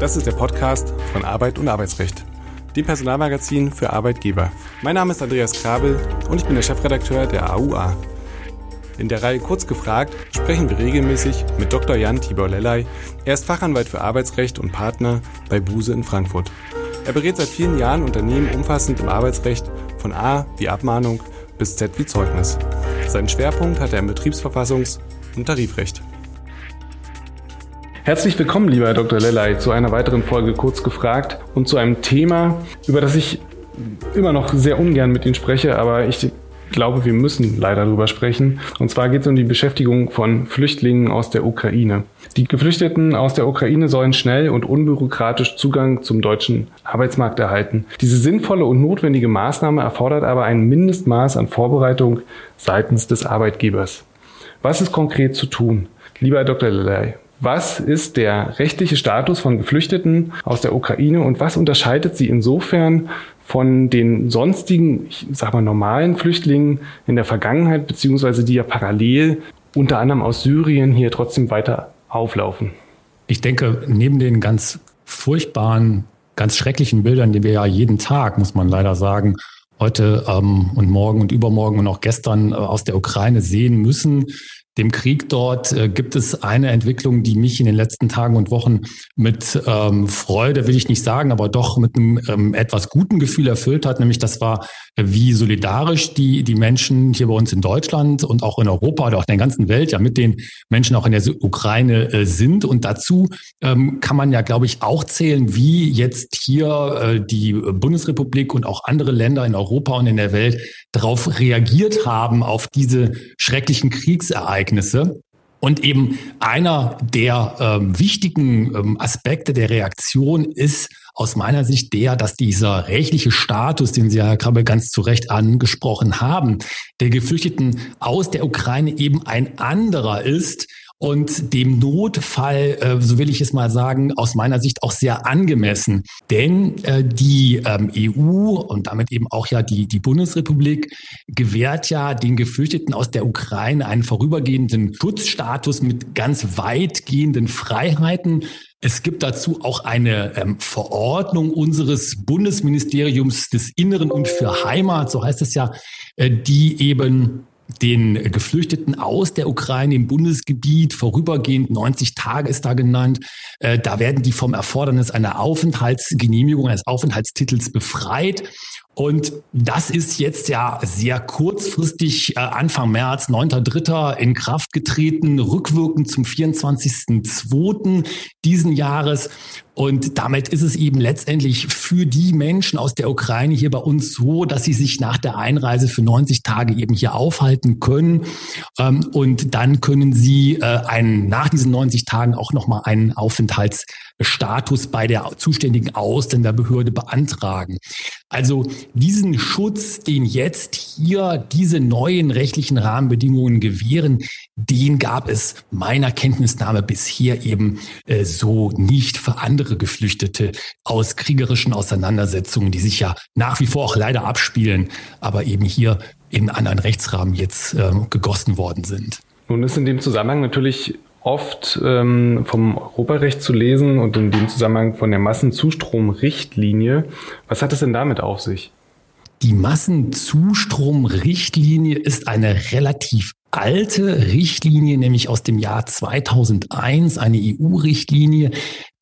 Das ist der Podcast von Arbeit und Arbeitsrecht, dem Personalmagazin für Arbeitgeber. Mein Name ist Andreas Krabel und ich bin der Chefredakteur der AUA. In der Reihe Kurz gefragt sprechen wir regelmäßig mit Dr. Jan Tibor Lellay. Er ist Fachanwalt für Arbeitsrecht und Partner bei Buse in Frankfurt. Er berät seit vielen Jahren Unternehmen umfassend im Arbeitsrecht von A wie Abmahnung bis Z wie Zeugnis. Seinen Schwerpunkt hat er im Betriebsverfassungs- und Tarifrecht. Herzlich willkommen, lieber Herr Dr. Lellay, zu einer weiteren Folge Kurz gefragt und zu einem Thema, über das ich immer noch sehr ungern mit Ihnen spreche, aber ich glaube, wir müssen leider darüber sprechen. Und zwar geht es um die Beschäftigung von Flüchtlingen aus der Ukraine. Die Geflüchteten aus der Ukraine sollen schnell und unbürokratisch Zugang zum deutschen Arbeitsmarkt erhalten. Diese sinnvolle und notwendige Maßnahme erfordert aber ein Mindestmaß an Vorbereitung seitens des Arbeitgebers. Was ist konkret zu tun? Lieber Herr Dr. Lelay, was ist der rechtliche Status von Geflüchteten aus der Ukraine und was unterscheidet sie insofern von den sonstigen, ich sag mal, normalen Flüchtlingen in der Vergangenheit, beziehungsweise die ja parallel unter anderem aus Syrien hier trotzdem weiter auflaufen? Ich denke, neben den ganz furchtbaren, ganz schrecklichen Bildern, die wir ja jeden Tag, muss man leider sagen, heute ähm, und morgen und übermorgen und auch gestern äh, aus der Ukraine sehen müssen, dem Krieg dort äh, gibt es eine Entwicklung, die mich in den letzten Tagen und Wochen mit ähm, Freude, will ich nicht sagen, aber doch mit einem ähm, etwas guten Gefühl erfüllt hat. Nämlich das war, äh, wie solidarisch die, die Menschen hier bei uns in Deutschland und auch in Europa oder auch in der ganzen Welt ja mit den Menschen auch in der Ukraine äh, sind. Und dazu ähm, kann man ja, glaube ich, auch zählen, wie jetzt hier äh, die Bundesrepublik und auch andere Länder in Europa und in der Welt darauf reagiert haben, auf diese schrecklichen Kriegsereignisse. Ereignisse. Und eben einer der ähm, wichtigen ähm, Aspekte der Reaktion ist aus meiner Sicht der, dass dieser rechtliche Status, den Sie, Herr Krabbe, ganz zu Recht angesprochen haben, der Geflüchteten aus der Ukraine eben ein anderer ist und dem Notfall, äh, so will ich es mal sagen, aus meiner Sicht auch sehr angemessen. Denn äh, die ähm, EU und damit eben auch ja die, die Bundesrepublik gewährt ja den Geflüchteten aus der Ukraine einen vorübergehenden Schutzstatus mit ganz weitgehenden Freiheiten. Es gibt dazu auch eine ähm, Verordnung unseres Bundesministeriums des Inneren und für Heimat, so heißt es ja, äh, die eben den Geflüchteten aus der Ukraine im Bundesgebiet vorübergehend 90 Tage ist da genannt. Äh, da werden die vom Erfordernis einer Aufenthaltsgenehmigung eines Aufenthaltstitels befreit. Und das ist jetzt ja sehr kurzfristig, äh, Anfang März, 9.3. in Kraft getreten, rückwirkend zum 24.2. diesen Jahres. Und damit ist es eben letztendlich für die Menschen aus der Ukraine hier bei uns so, dass sie sich nach der Einreise für 90 Tage eben hier aufhalten können. Ähm, und dann können sie äh, einen, nach diesen 90 Tagen auch nochmal einen Aufenthaltsstatus bei der zuständigen Ausländerbehörde beantragen. Also diesen Schutz, den jetzt hier diese neuen rechtlichen Rahmenbedingungen gewähren, den gab es meiner Kenntnisnahme bisher eben äh, so nicht andere Geflüchtete aus kriegerischen Auseinandersetzungen, die sich ja nach wie vor auch leider abspielen, aber eben hier in anderen Rechtsrahmen jetzt äh, gegossen worden sind. Nun ist in dem Zusammenhang natürlich oft ähm, vom Europarecht zu lesen und in dem Zusammenhang von der Massenzustromrichtlinie. Was hat es denn damit auf sich? Die Massenzustromrichtlinie ist eine relativ alte Richtlinie, nämlich aus dem Jahr 2001, eine EU-Richtlinie,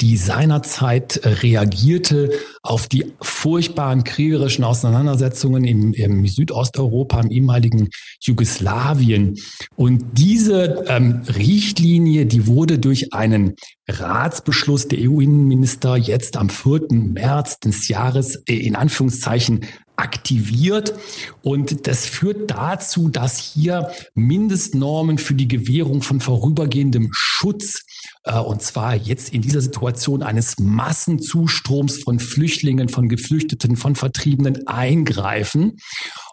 die seinerzeit äh, reagierte auf die furchtbaren kriegerischen Auseinandersetzungen im, im Südosteuropa, im ehemaligen Jugoslawien. Und diese ähm, Richtlinie, die wurde durch einen Ratsbeschluss der EU-Innenminister jetzt am 4. März des Jahres äh, in Anführungszeichen aktiviert. Und das führt dazu, dass hier Mindestnormen für die Gewährung von vorübergehendem Schutz äh, und zwar jetzt in dieser Situation eines Massenzustroms von Flüchtlingen, von Geflüchteten, von Vertriebenen eingreifen.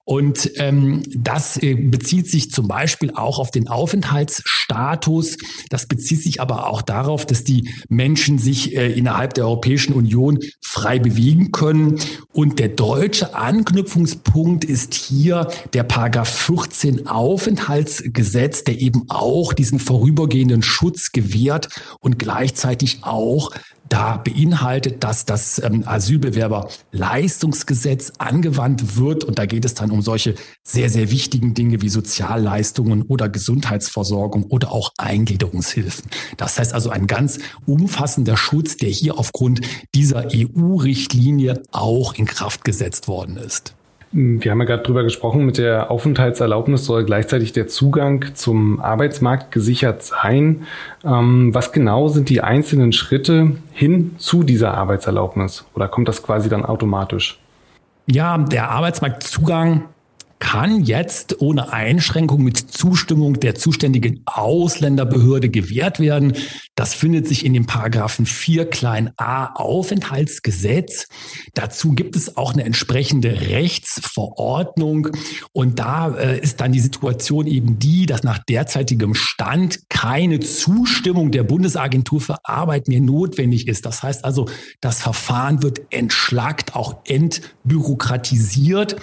Und ähm, das äh, bezieht sich zum Beispiel auch auf den Aufenthaltsstatus. Das bezieht sich aber auch darauf, dass die Menschen sich äh, innerhalb der Europäischen Union frei bewegen können. Und der deutsche Anknüpfungspunkt ist hier der Paragraph 14 Aufenthaltsgesetz, der eben auch diesen vorübergehenden Schutz gewährt und gleichzeitig auch da beinhaltet, dass das ähm, Asylbewerberleistungsgesetz angewandt wird. Und da geht es dann um solche sehr, sehr wichtigen Dinge wie Sozialleistungen oder Gesundheitsversorgung oder auch Eingliederungshilfen. Das heißt also ein ganz umfassender Schutz, der hier aufgrund dieser EU-Richtlinie auch in Kraft gesetzt worden ist. Wir haben ja gerade drüber gesprochen, mit der Aufenthaltserlaubnis soll gleichzeitig der Zugang zum Arbeitsmarkt gesichert sein. Ähm, was genau sind die einzelnen Schritte hin zu dieser Arbeitserlaubnis? Oder kommt das quasi dann automatisch? Ja, der Arbeitsmarktzugang kann jetzt ohne Einschränkung mit Zustimmung der zuständigen Ausländerbehörde gewährt werden. Das findet sich in dem Paragraphen 4 klein a Aufenthaltsgesetz. Dazu gibt es auch eine entsprechende Rechtsverordnung. Und da äh, ist dann die Situation eben die, dass nach derzeitigem Stand keine Zustimmung der Bundesagentur für Arbeit mehr notwendig ist. Das heißt also, das Verfahren wird entschlackt, auch entbürokratisiert.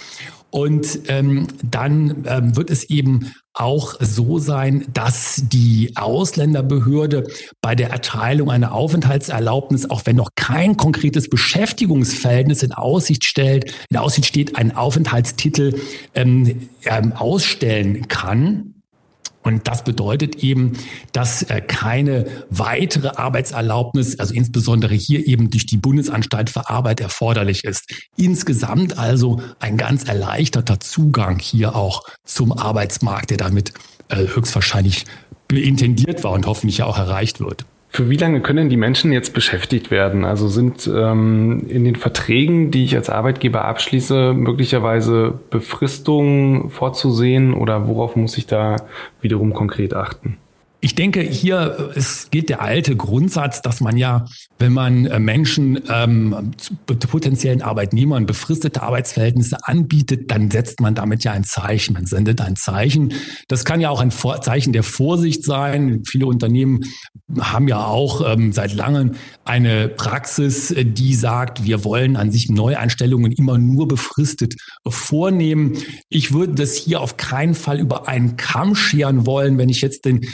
Und ähm, dann ähm, wird es eben auch so sein, dass die Ausländerbehörde bei der Erteilung einer Aufenthaltserlaubnis, auch wenn noch kein konkretes Beschäftigungsverhältnis in Aussicht stellt, in Aussicht steht, einen Aufenthaltstitel ähm, ähm, ausstellen kann. Und das bedeutet eben, dass äh, keine weitere Arbeitserlaubnis, also insbesondere hier eben durch die Bundesanstalt für Arbeit erforderlich ist. Insgesamt also ein ganz erleichterter Zugang hier auch zum Arbeitsmarkt, der damit äh, höchstwahrscheinlich intendiert war und hoffentlich ja auch erreicht wird. Für wie lange können die Menschen jetzt beschäftigt werden? Also sind ähm, in den Verträgen, die ich als Arbeitgeber abschließe, möglicherweise Befristungen vorzusehen oder worauf muss ich da wiederum konkret achten? Ich denke, hier es geht der alte Grundsatz, dass man ja, wenn man äh, Menschen, ähm, potenziellen Arbeitnehmern befristete Arbeitsverhältnisse anbietet, dann setzt man damit ja ein Zeichen. Man sendet ein Zeichen. Das kann ja auch ein Zeichen der Vorsicht sein. Viele Unternehmen haben ja auch ähm, seit langem eine Praxis, die sagt, wir wollen an sich Neueinstellungen immer nur befristet vornehmen. Ich würde das hier auf keinen Fall über einen Kamm scheren wollen, wenn ich jetzt den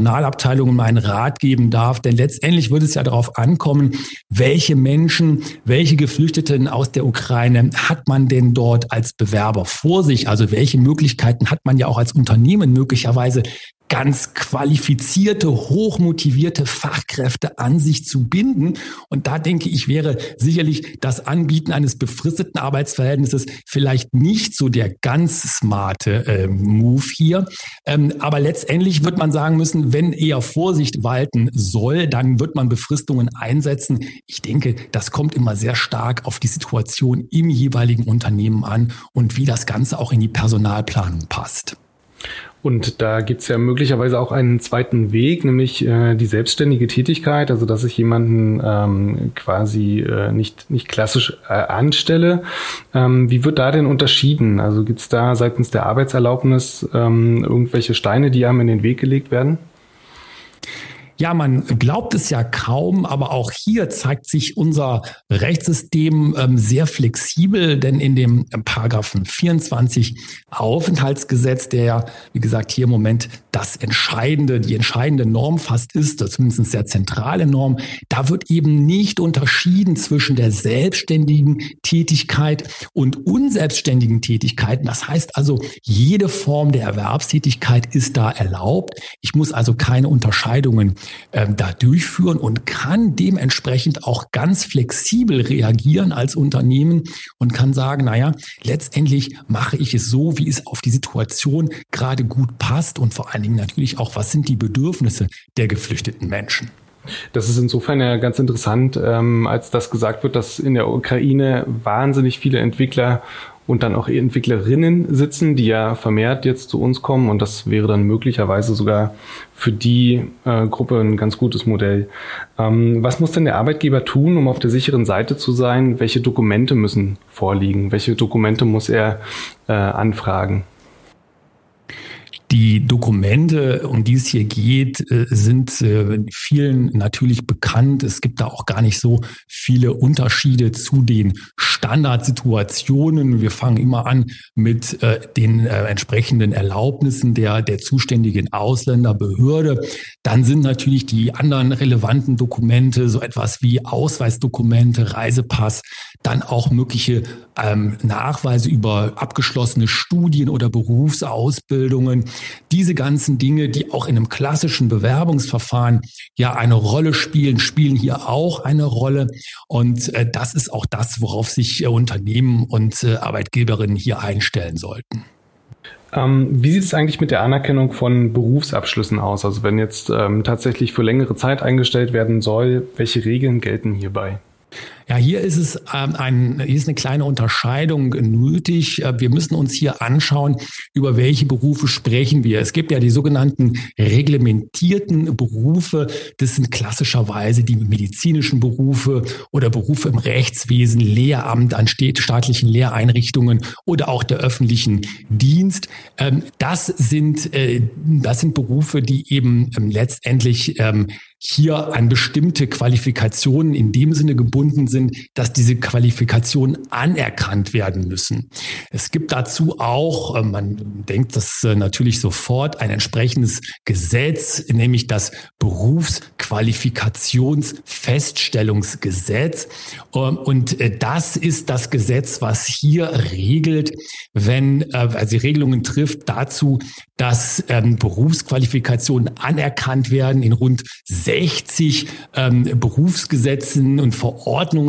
Personalabteilungen meinen Rat geben darf. Denn letztendlich wird es ja darauf ankommen, welche Menschen, welche Geflüchteten aus der Ukraine hat man denn dort als Bewerber vor sich? Also welche Möglichkeiten hat man ja auch als Unternehmen möglicherweise ganz qualifizierte, hochmotivierte Fachkräfte an sich zu binden. Und da denke ich, wäre sicherlich das Anbieten eines befristeten Arbeitsverhältnisses vielleicht nicht so der ganz smarte äh, Move hier. Ähm, aber letztendlich wird man sagen müssen, wenn eher Vorsicht walten soll, dann wird man Befristungen einsetzen. Ich denke, das kommt immer sehr stark auf die Situation im jeweiligen Unternehmen an und wie das Ganze auch in die Personalplanung passt. Und da gibt's ja möglicherweise auch einen zweiten Weg, nämlich äh, die selbstständige Tätigkeit, also dass ich jemanden ähm, quasi äh, nicht, nicht klassisch äh, anstelle. Ähm, wie wird da denn unterschieden? Also gibt's da seitens der Arbeitserlaubnis ähm, irgendwelche Steine, die einem in den Weg gelegt werden? Ja, man glaubt es ja kaum, aber auch hier zeigt sich unser Rechtssystem ähm, sehr flexibel, denn in dem Paragraphen 24 Aufenthaltsgesetz, der ja, wie gesagt, hier im Moment das entscheidende, die entscheidende Norm fast ist, zumindest sehr zentrale Norm, da wird eben nicht unterschieden zwischen der selbstständigen Tätigkeit und unselbstständigen Tätigkeiten. Das heißt also, jede Form der Erwerbstätigkeit ist da erlaubt. Ich muss also keine Unterscheidungen ähm, da durchführen und kann dementsprechend auch ganz flexibel reagieren als Unternehmen und kann sagen, naja, letztendlich mache ich es so, wie es auf die Situation gerade gut passt und vor allen Dingen natürlich auch, was sind die Bedürfnisse der geflüchteten Menschen. Das ist insofern ja ganz interessant, ähm, als das gesagt wird, dass in der Ukraine wahnsinnig viele Entwickler und dann auch Entwicklerinnen sitzen, die ja vermehrt jetzt zu uns kommen und das wäre dann möglicherweise sogar für die äh, Gruppe ein ganz gutes Modell. Ähm, was muss denn der Arbeitgeber tun, um auf der sicheren Seite zu sein? Welche Dokumente müssen vorliegen? Welche Dokumente muss er äh, anfragen? Die Dokumente, um die es hier geht, äh, sind äh, vielen natürlich bekannt. Es gibt da auch gar nicht so viele Unterschiede zu den Standardsituationen. Wir fangen immer an mit äh, den entsprechenden Erlaubnissen der, der zuständigen Ausländerbehörde. Dann sind natürlich die anderen relevanten Dokumente, so etwas wie Ausweisdokumente, Reisepass, dann auch mögliche ähm, Nachweise über abgeschlossene Studien oder Berufsausbildungen. Diese ganzen Dinge, die auch in einem klassischen Bewerbungsverfahren ja eine Rolle spielen, spielen hier auch eine Rolle. Und äh, das ist auch das, worauf sich äh, Unternehmen und äh, Arbeitgeberinnen hier einstellen sollten. Ähm, wie sieht es eigentlich mit der Anerkennung von Berufsabschlüssen aus? Also wenn jetzt ähm, tatsächlich für längere Zeit eingestellt werden soll, welche Regeln gelten hierbei? Ja, hier ist es ähm, ein, hier ist eine kleine Unterscheidung nötig. Äh, wir müssen uns hier anschauen, über welche Berufe sprechen wir. Es gibt ja die sogenannten reglementierten Berufe. Das sind klassischerweise die medizinischen Berufe oder Berufe im Rechtswesen, Lehramt an staatlichen Lehreinrichtungen oder auch der öffentlichen Dienst. Ähm, das sind, äh, das sind Berufe, die eben ähm, letztendlich hier an bestimmte Qualifikationen in dem Sinne gebunden sind, dass diese Qualifikationen anerkannt werden müssen. Es gibt dazu auch, äh, man denkt das äh, natürlich sofort, ein entsprechendes Gesetz, nämlich das Berufsqualifikationsfeststellungsgesetz. Ähm, und äh, das ist das Gesetz, was hier regelt, wenn, also Regelungen trifft dazu, dass ähm, Berufsqualifikationen anerkannt werden in rund 60 ähm, Berufsgesetzen und Verordnungen.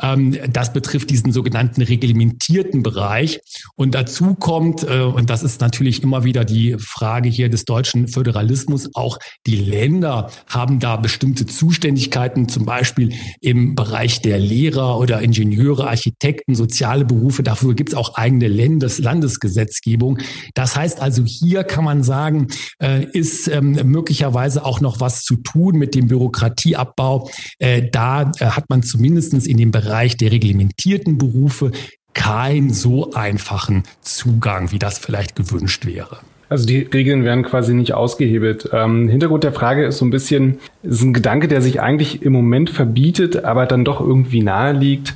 Ähm, das betrifft diesen sogenannten reglementierten Bereich. Und dazu kommt, äh, und das ist natürlich immer wieder die Frage hier des deutschen Föderalismus, auch die Länder haben da bestimmte Zuständigkeiten, zum Beispiel im Bereich der Lehrer oder Ingenieure, Architekten, soziale Berufe. Dafür gibt es auch eigene Landes Landesgesetzgebung. Das heißt also, hier kann man sagen, äh, ist ähm, möglicherweise auch noch was zu tun tun mit dem Bürokratieabbau. Äh, da äh, hat man zumindest in dem Bereich der reglementierten Berufe keinen so einfachen Zugang, wie das vielleicht gewünscht wäre. Also die Regeln werden quasi nicht ausgehebelt. Ähm, Hintergrund der Frage ist so ein bisschen, ist ein Gedanke, der sich eigentlich im Moment verbietet, aber dann doch irgendwie nahe liegt.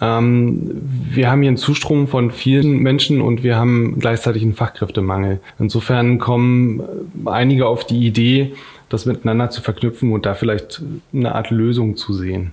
Ähm, wir haben hier einen Zustrom von vielen Menschen und wir haben gleichzeitig einen Fachkräftemangel. Insofern kommen einige auf die Idee, das miteinander zu verknüpfen und da vielleicht eine Art Lösung zu sehen.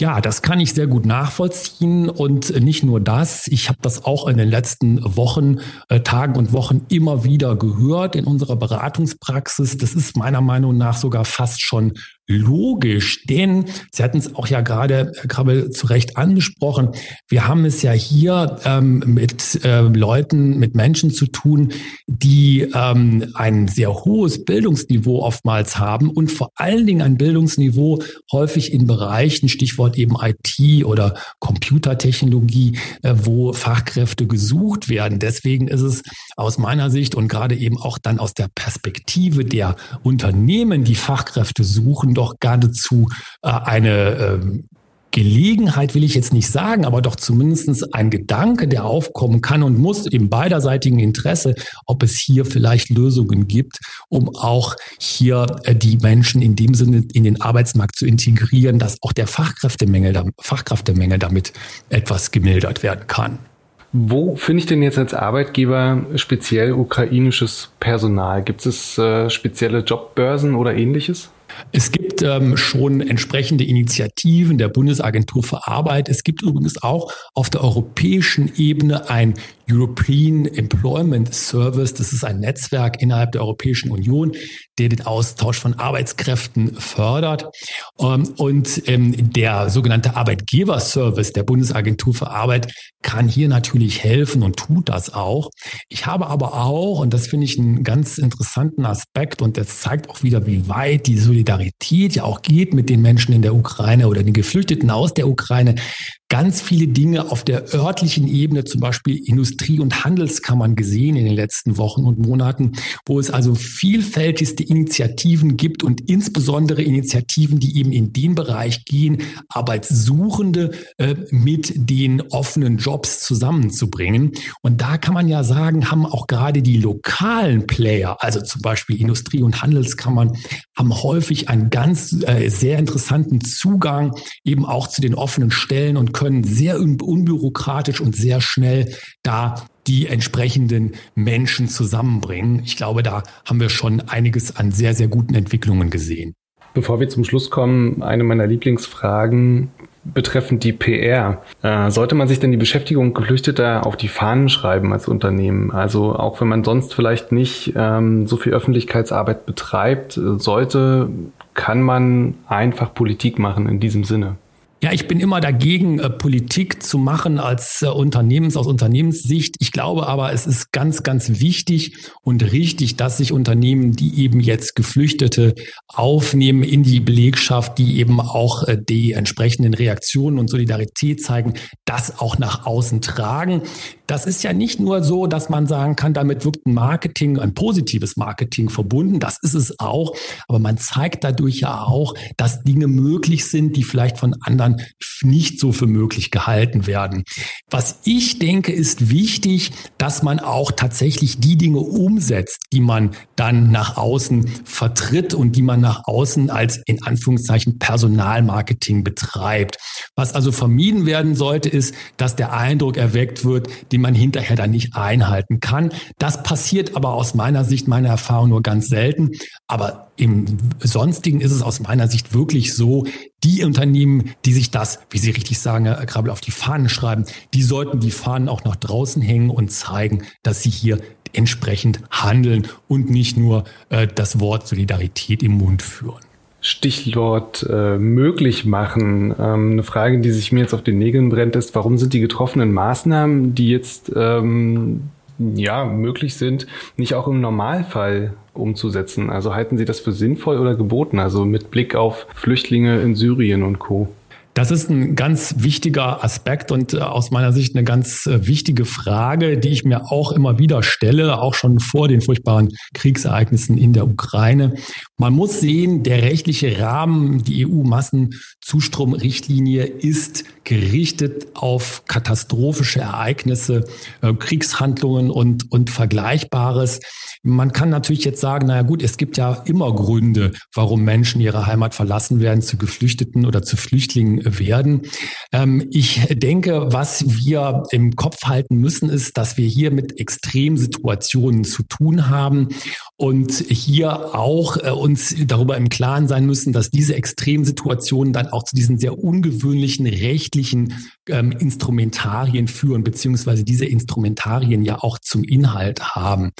Ja, das kann ich sehr gut nachvollziehen und nicht nur das. Ich habe das auch in den letzten Wochen, äh, Tagen und Wochen immer wieder gehört in unserer Beratungspraxis. Das ist meiner Meinung nach sogar fast schon logisch, denn Sie hatten es auch ja gerade, Herr Krabbel, zu Recht angesprochen. Wir haben es ja hier ähm, mit äh, Leuten, mit Menschen zu tun, die ähm, ein sehr hohes Bildungsniveau oftmals haben und vor allen Dingen ein Bildungsniveau häufig in Bereichen, Stichwort eben IT oder Computertechnologie, äh, wo Fachkräfte gesucht werden. Deswegen ist es aus meiner Sicht und gerade eben auch dann aus der Perspektive der Unternehmen, die Fachkräfte suchen, doch geradezu äh, eine ähm, Gelegenheit will ich jetzt nicht sagen, aber doch zumindest ein Gedanke, der aufkommen kann und muss im beiderseitigen Interesse, ob es hier vielleicht Lösungen gibt, um auch hier äh, die Menschen in dem Sinne in den Arbeitsmarkt zu integrieren, dass auch der Fachkräftemangel, Fachkräftemangel damit etwas gemildert werden kann. Wo finde ich denn jetzt als Arbeitgeber speziell ukrainisches Personal? Gibt es äh, spezielle Jobbörsen oder ähnliches? Es gibt ähm, schon entsprechende Initiativen der Bundesagentur für Arbeit. Es gibt übrigens auch auf der europäischen Ebene ein European Employment Service. Das ist ein Netzwerk innerhalb der Europäischen Union, der den Austausch von Arbeitskräften fördert. Ähm, und ähm, der sogenannte Arbeitgeberservice der Bundesagentur für Arbeit kann hier natürlich helfen und tut das auch. Ich habe aber auch, und das finde ich einen ganz interessanten Aspekt, und das zeigt auch wieder, wie weit die Solidarität ja auch geht mit den Menschen in der Ukraine oder den Geflüchteten aus der Ukraine, ganz viele Dinge auf der örtlichen Ebene, zum Beispiel Industrie- und Handelskammern gesehen in den letzten Wochen und Monaten, wo es also vielfältigste Initiativen gibt und insbesondere Initiativen, die eben in den Bereich gehen, Arbeitssuchende äh, mit den offenen Jobs zusammenzubringen. Und da kann man ja sagen, haben auch gerade die lokalen Player, also zum Beispiel Industrie- und Handelskammern, haben häufig einen ganz äh, sehr interessanten Zugang eben auch zu den offenen Stellen und können sehr unbürokratisch und sehr schnell da die entsprechenden Menschen zusammenbringen. Ich glaube, da haben wir schon einiges an sehr, sehr guten Entwicklungen gesehen. Bevor wir zum Schluss kommen, eine meiner Lieblingsfragen betreffend die PR. Äh, sollte man sich denn die Beschäftigung Geflüchteter auf die Fahnen schreiben als Unternehmen? Also auch wenn man sonst vielleicht nicht ähm, so viel Öffentlichkeitsarbeit betreibt, äh, sollte, kann man einfach Politik machen in diesem Sinne. Ja, ich bin immer dagegen, äh, Politik zu machen als äh, Unternehmens, aus Unternehmenssicht. Ich glaube aber, es ist ganz, ganz wichtig und richtig, dass sich Unternehmen, die eben jetzt Geflüchtete aufnehmen in die Belegschaft, die eben auch äh, die entsprechenden Reaktionen und Solidarität zeigen, das auch nach außen tragen. Das ist ja nicht nur so, dass man sagen kann, damit wirkt ein Marketing, ein positives Marketing verbunden. Das ist es auch. Aber man zeigt dadurch ja auch, dass Dinge möglich sind, die vielleicht von anderen nicht so für möglich gehalten werden. Was ich denke, ist wichtig, dass man auch tatsächlich die Dinge umsetzt, die man dann nach außen vertritt und die man nach außen als in Anführungszeichen Personalmarketing betreibt. Was also vermieden werden sollte, ist, dass der Eindruck erweckt wird, den man hinterher dann nicht einhalten kann. Das passiert aber aus meiner Sicht, meiner Erfahrung nur ganz selten. Aber im Sonstigen ist es aus meiner Sicht wirklich so, die Unternehmen, die sich das, wie Sie richtig sagen, Herr Krabbel, auf die Fahnen schreiben, die sollten die Fahnen auch nach draußen hängen und zeigen, dass sie hier entsprechend handeln und nicht nur äh, das Wort Solidarität im Mund führen. Stichwort äh, möglich machen. Ähm, eine Frage, die sich mir jetzt auf den Nägeln brennt, ist, warum sind die getroffenen Maßnahmen, die jetzt ähm, ja möglich sind, nicht auch im Normalfall umzusetzen? Also halten Sie das für sinnvoll oder geboten? Also mit Blick auf Flüchtlinge in Syrien und Co. Das ist ein ganz wichtiger Aspekt und äh, aus meiner Sicht eine ganz äh, wichtige Frage, die ich mir auch immer wieder stelle, auch schon vor den furchtbaren Kriegsereignissen in der Ukraine. Man muss sehen, der rechtliche Rahmen, die EU-Massenzustromrichtlinie ist gerichtet auf katastrophische Ereignisse, äh, Kriegshandlungen und, und Vergleichbares. Man kann natürlich jetzt sagen, naja gut, es gibt ja immer Gründe, warum Menschen ihre Heimat verlassen werden, zu Geflüchteten oder zu Flüchtlingen werden. Ähm, ich denke, was wir im Kopf halten müssen, ist, dass wir hier mit Extremsituationen zu tun haben und hier auch äh, uns darüber im Klaren sein müssen, dass diese Extremsituationen dann auch zu diesen sehr ungewöhnlichen rechtlichen ähm, Instrumentarien führen, beziehungsweise diese Instrumentarien ja auch zum Inhalt haben.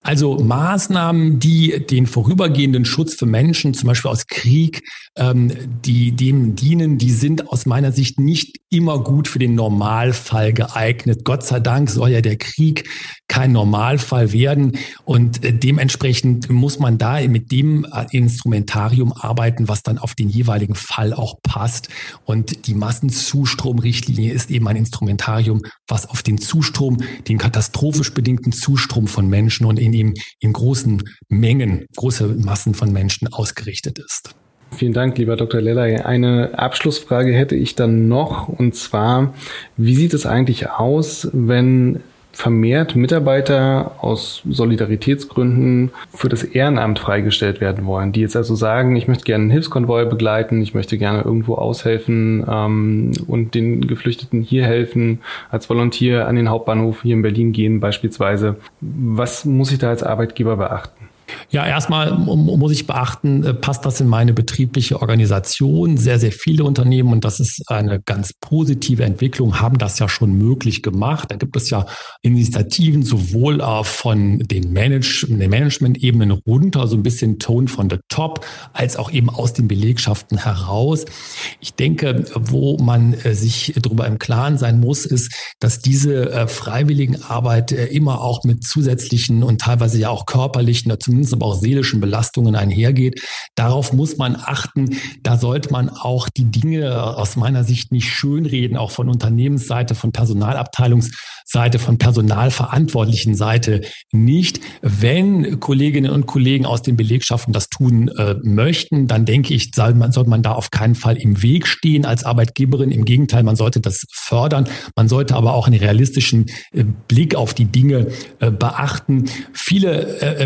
Also Maßnahmen, die den vorübergehenden Schutz für Menschen, zum Beispiel aus Krieg, ähm, die dem dienen, die sind aus meiner Sicht nicht immer gut für den Normalfall geeignet. Gott sei Dank soll ja der Krieg kein Normalfall werden und äh, dementsprechend muss man da mit dem äh, Instrumentarium arbeiten, was dann auf den jeweiligen Fall auch passt. Und die Massenzustromrichtlinie ist eben ein Instrumentarium, was auf den Zustrom, den katastrophisch bedingten Zustrom von Menschen und in ihm in großen Mengen, große Massen von Menschen ausgerichtet ist. Vielen Dank, lieber Dr. Lellay. Eine Abschlussfrage hätte ich dann noch, und zwar, wie sieht es eigentlich aus, wenn vermehrt Mitarbeiter aus Solidaritätsgründen für das Ehrenamt freigestellt werden wollen, die jetzt also sagen, ich möchte gerne einen Hilfskonvoi begleiten, ich möchte gerne irgendwo aushelfen ähm, und den Geflüchteten hier helfen, als Volontier an den Hauptbahnhof hier in Berlin gehen beispielsweise. Was muss ich da als Arbeitgeber beachten? Ja, erstmal muss ich beachten, äh, passt das in meine betriebliche Organisation? Sehr, sehr viele Unternehmen, und das ist eine ganz positive Entwicklung, haben das ja schon möglich gemacht. Da gibt es ja Initiativen sowohl von den, Manage den Management-Ebenen runter, so ein bisschen Tone von the top, als auch eben aus den Belegschaften heraus. Ich denke, wo man äh, sich darüber im Klaren sein muss, ist, dass diese äh, Freiwilligenarbeit immer auch mit zusätzlichen und teilweise ja auch körperlichen, zumindest Unternehmens, aber auch seelischen Belastungen einhergeht. Darauf muss man achten. Da sollte man auch die Dinge aus meiner Sicht nicht schönreden, auch von Unternehmensseite, von Personalabteilungsseite, von personalverantwortlichen Seite nicht. Wenn Kolleginnen und Kollegen aus den Belegschaften das tun äh, möchten, dann denke ich, soll man, soll man da auf keinen Fall im Weg stehen als Arbeitgeberin. Im Gegenteil, man sollte das fördern. Man sollte aber auch einen realistischen äh, Blick auf die Dinge äh, beachten. Viele äh,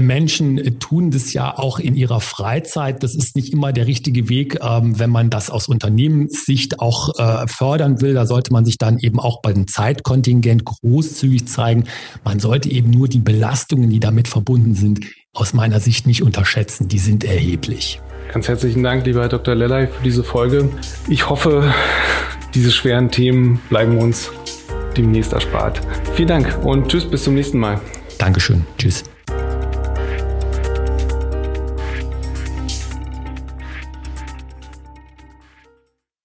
Tun das ja auch in ihrer Freizeit. Das ist nicht immer der richtige Weg, ähm, wenn man das aus Unternehmenssicht auch fördern will. Da sollte man sich dann eben auch beim Zeitkontingent großzügig zeigen. Man sollte eben nur die Belastungen, die damit verbunden sind, aus meiner Sicht nicht unterschätzen. Die sind erheblich. Ganz herzlichen Dank, lieber Herr Dr. Lellay, für diese Folge. Ich hoffe, diese schweren Themen bleiben uns demnächst erspart. Vielen Dank und tschüss, bis zum nächsten Mal. Dankeschön. Tschüss.